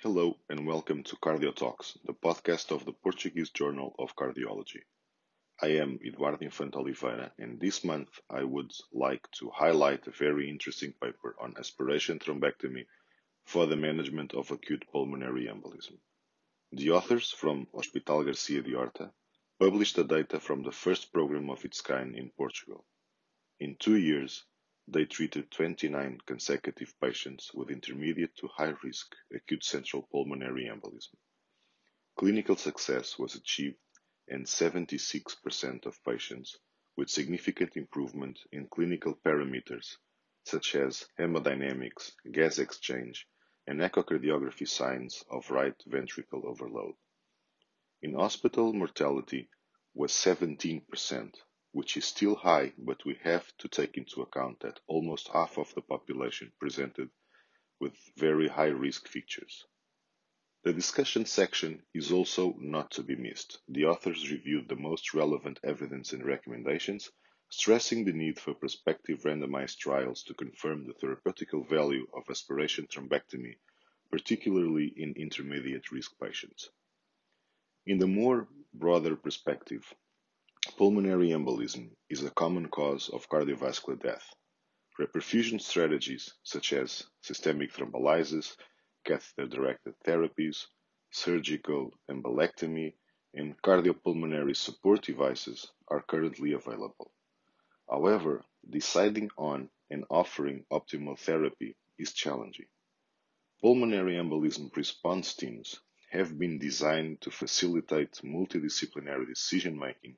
Hello and welcome to Cardio Talks, the podcast of the Portuguese Journal of Cardiology. I am Eduardo Infante Oliveira, and this month I would like to highlight a very interesting paper on aspiration thrombectomy for the management of acute pulmonary embolism. The authors from Hospital Garcia de Orta published the data from the first program of its kind in Portugal. In two years, they treated 29 consecutive patients with intermediate to high risk acute central pulmonary embolism. Clinical success was achieved and 76% of patients with significant improvement in clinical parameters such as hemodynamics, gas exchange, and echocardiography signs of right ventricle overload. In hospital mortality was 17%, which is still high, but we have to take into account that almost half of the population presented with very high risk features. The discussion section is also not to be missed. The authors reviewed the most relevant evidence and recommendations, stressing the need for prospective randomized trials to confirm the therapeutical value of aspiration thrombectomy, particularly in intermediate risk patients. In the more broader perspective, Pulmonary embolism is a common cause of cardiovascular death. Reperfusion strategies such as systemic thrombolysis, catheter-directed therapies, surgical embolectomy, and cardiopulmonary support devices are currently available. However, deciding on and offering optimal therapy is challenging. Pulmonary embolism response teams have been designed to facilitate multidisciplinary decision-making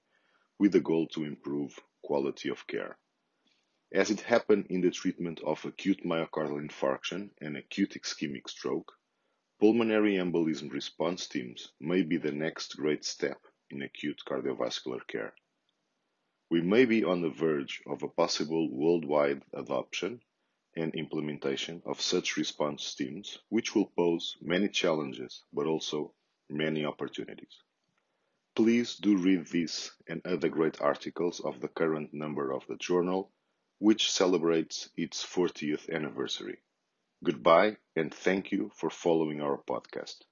with the goal to improve quality of care. As it happened in the treatment of acute myocardial infarction and acute ischemic stroke, pulmonary embolism response teams may be the next great step in acute cardiovascular care. We may be on the verge of a possible worldwide adoption and implementation of such response teams, which will pose many challenges but also many opportunities. Please do read this and other great articles of the current number of the journal, which celebrates its 40th anniversary. Goodbye and thank you for following our podcast.